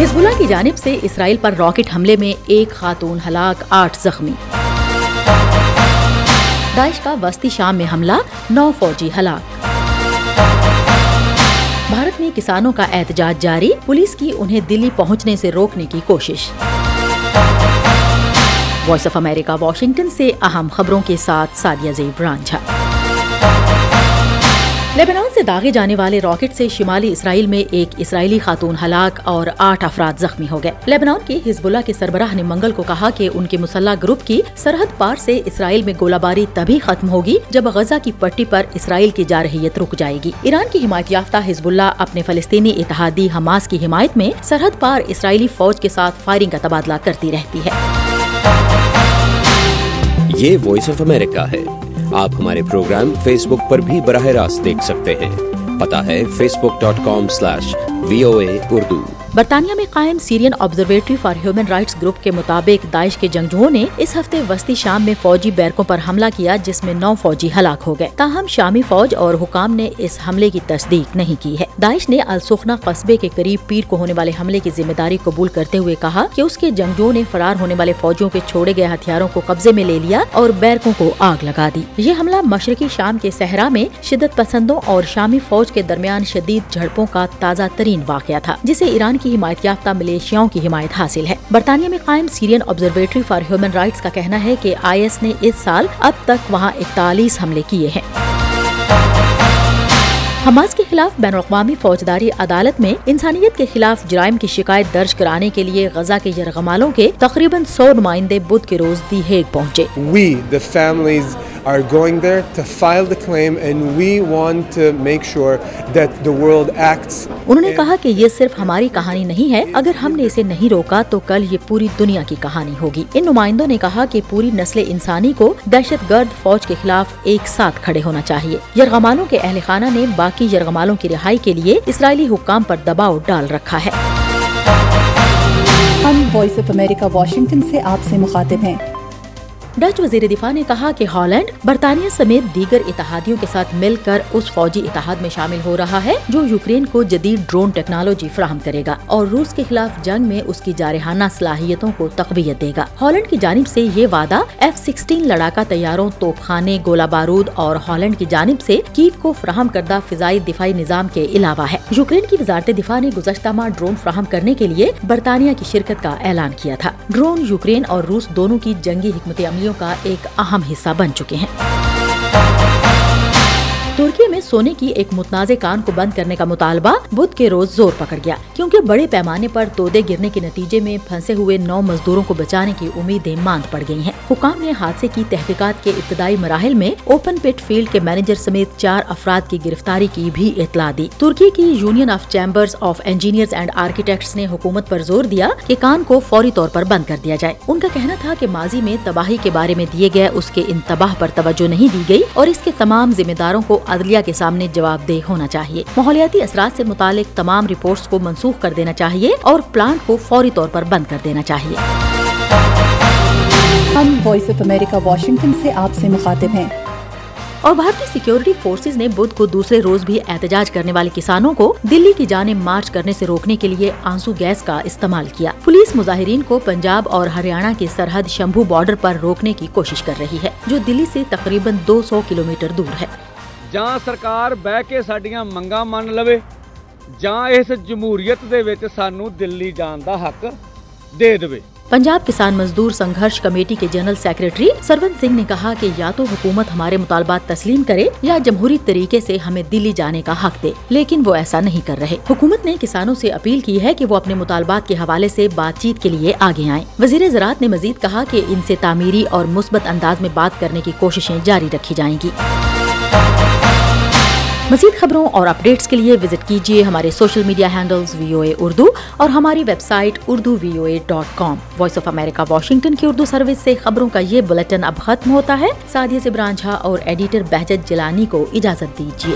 حزب اللہ کی جانب سے اسرائیل پر راکٹ حملے میں ایک خاتون ہلاک، آٹھ زخمی۔ داعش کا وسطی شام میں حملہ، نو فوجی ہلاک۔ بھارت میں کسانوں کا احتجاج جاری، پولیس کی انہیں دلی پہنچنے سے روکنے کی کوشش۔ وائس آف امریکہ، واشنگٹن سے اہم خبروں کے ساتھ سادیہ زیب رانجھا۔ لیبنان سے داغے جانے والے راکٹ سے شمالی اسرائیل میں ایک اسرائیلی خاتون ہلاک اور آٹھ افراد زخمی ہو گئے۔ لیبنان کے حزب اللہ کے سربراہ نے منگل کو کہا کہ ان کے مسلح گروپ کی سرحد پار سے اسرائیل میں گولہ باری تبھی ختم ہوگی جب غزہ کی پٹی پر اسرائیل کی جارحیت رک جائے گی۔ ایران کی حمایت یافتہ حزب اللہ اپنے فلسطینی اتحادی حماس کی حمایت میں سرحد پار اسرائیلی فوج کے ساتھ فائرنگ کا تبادلہ کرتی رہتی ہے۔ یہ وائس آف امریکہ ہے۔ آپ ہمارے پروگرام فیس بک پر بھی براہ راست دیکھ سکتے ہیں۔ پتا ہے Facebook dot com slash V O A Urdu برطانیہ میں قائم Syrian Observatory for Human Rights group کے مطابق داعش کے جنگجوؤں نے اس ہفتے وسطی شام میں فوجی بیرکوں پر حملہ کیا جس میں نو فوجی ہلاک ہو گئے۔ تاہم، شامی فوج اور حکام نے اس حملے کی تصدیق نہیں کی ہے۔ داعش نے السخنا قصبے کے قریب پیر کو ہونے والے حملے کی ذمہ داری قبول کرتے ہوئے کہا کہ اس کے جنگجوؤں نے فرار ہونے والے فوجیوں کے چھوڑے گئے ہتھیاروں کو قبضے میں لے لیا اور بیرکوں کو آگ لگا دی۔ یہ حملہ مشرقی شام کے صحرا میں شدت پسندوں اور شامی فوج کے درمیان شدید جھڑپوں کا تازہ ترین واقعہ تھا، جسے ایران کی حمایت یافتہ ملیشیاؤں کی حمایت حاصل ہے۔ برطانیہ میں قائم Syrian Observatory for Human Rights کا کہنا ہے کہ آئی ایس نے اس سال اب تک وہاں اکتالیس حملے کیے ہیں۔ حماس کے خلاف بین الاقوامی فوجداری عدالت میں انسانیت کے خلاف جرائم کی شکایت درج کرانے کے لیے غزہ کے یرغمالوں کے تقریباً سو نمائندے بدھ کے روز دی ہیگ پہنچے۔ We, the families, are going there to file the claim and we want to make sure that the world acts. انہوں نے کہا کہ یہ صرف ہماری کہانی نہیں ہے۔ اگر ہم نے اسے نہیں روکا تو کل یہ پوری دنیا کی کہانی ہوگی۔ ان نمائندوں نے کہا کہ پوری نسل انسانی کو دہشت گرد فوج کے خلاف ایک ساتھ کھڑے ہونا چاہیے۔ یرغمالوں کے اہل خانہ نے باقی یرغمالوں کی رہائی کے لیے اسرائیلی حکام پر دباؤ ڈال رکھا ہے۔ ہم وائس آف امریکہ واشنگٹن سے آپ سے مخاطب ہیں۔ ڈچ وزیر دفاع نے کہا کہ ہالینڈ، برطانیہ سمیت دیگر اتحادیوں کے ساتھ مل کر اس فوجی اتحاد میں شامل ہو رہا ہے، جو یوکرین کو جدید ڈرون ٹیکنالوجی فراہم کرے گا اور روس کے خلاف جنگ میں اس کی جارحانہ صلاحیتوں کو تقویت دے گا۔ ہالینڈ کی جانب سے یہ وعدہ ایف سکسٹین لڑاکا طیاروں توپ خانے گولہ بارود اور ہالینڈ کی جانب سے کیف کو فراہم کردہ فضائی دفاعی نظام کے علاوہ ہے۔ یوکرین کی وزارت دفاع نے گزشتہ ماہ ڈرون فراہم کرنے کے لیے برطانیہ کی شرکت کا اعلان کیا تھا۔ ڈرون، یوکرین اور روس دونوں کی جنگی حکمت عملیوں کا ایک اہم حصہ بن چکے ہیں۔ ترکی میں سونے کی ایک متنازع کان کو بند کرنے کا مطالبہ بدھ کے روز زور پکڑ گیا، کیونکہ بڑے پیمانے پر تودے گرنے کے نتیجے میں پھنسے ہوئے نو مزدوروں کو بچانے کی امیدیں ماند پڑ گئی ہیں۔ حکام نے حادثے کی تحقیقات کے ابتدائی مراحل میں اوپن پٹ فیلڈ کے مینیجر سمیت چار افراد کی گرفتاری کی بھی اطلاع دی۔ ترکی کی union of chambers of engineers and architects نے حکومت پر زور دیا کہ کان کو فوری طور پر بند کر دیا جائے۔ ان کا کہنا تھا کہ ماضی میں تباہی کے بارے میں دیے گئے اس کے انتباہ پر توجہ نہیں دی گئی اور اس کے تمام ذمہ داروں کو عدلیہ کے سامنے جواب دہ ہونا چاہیے۔ ماحولیاتی اثرات سے متعلق تمام رپورٹس کو منسوخ کر دینا چاہیے اور پلانٹ کو فوری طور پر بند کر دینا چاہیے۔ ہم وائس آف امریکہ واشنگٹن سے آپ سے مخاطب ہیں۔ اور بھارتی سیکیورٹی فورسز نے بدھ کو دوسرے روز بھی احتجاج کرنے والے کسانوں کو دلی کی جانب مارچ کرنے سے روکنے کے لیے آنسو گیس کا استعمال کیا۔ پولیس مظاہرین کو پنجاب اور ہریانہ کی سرحد شمبھو بارڈر پر روکنے کی کوشش کر رہی ہے جو دلی سے تقریباً دو سو کلومیٹر دور ہے۔ ਜਾਂ ਸਰਕਾਰ ਬਹਿ ਕੇ ਸਾਡੀਆਂ ਮੰਗਾਂ ਮੰਨ ਲਵੇ ਜਾਂ ਇਸ ਜਮਹੂਰੀਅਤ ਦੇ ਵਿੱਚ ਸਾਨੂੰ ਦਿੱਲੀ ਜਾਣ ਦਾ ਹੱਕ ਦੇ ਦੇਵੇ پنجاب کسان مزدور سنگھرش کمیٹی کے جنرل سیکریٹری سرون سنگھ نے کہا کہ یا تو حکومت ہمارے مطالبات تسلیم کرے یا جمہوری طریقے سے ہمیں دلی جانے کا حق دے لیکن وہ ایسا نہیں کر رہے حکومت نے کسانوں سے اپیل کی ہے کہ وہ اپنے مطالبات کے حوالے سے بات چیت کے لیے آگے آئیں وزیر زراعت نے مزید کہا کہ ان سے تعمیری اور مثبت انداز میں بات کرنے کی کوششیں جاری رکھی جائیں گی مزید خبروں اور اپڈیٹس کے لیے وزٹ کیجیے ہمارے social media handles V O A Urdu اور ہماری website Urdu V O A dot com Voice of America Washington کی اردو سروس سے خبروں کا یہ بلٹن اب ختم ہوتا ہے۔ سادیہ سے برانجھا اور ایڈیٹر بہجت جلانی کو اجازت دیجیے۔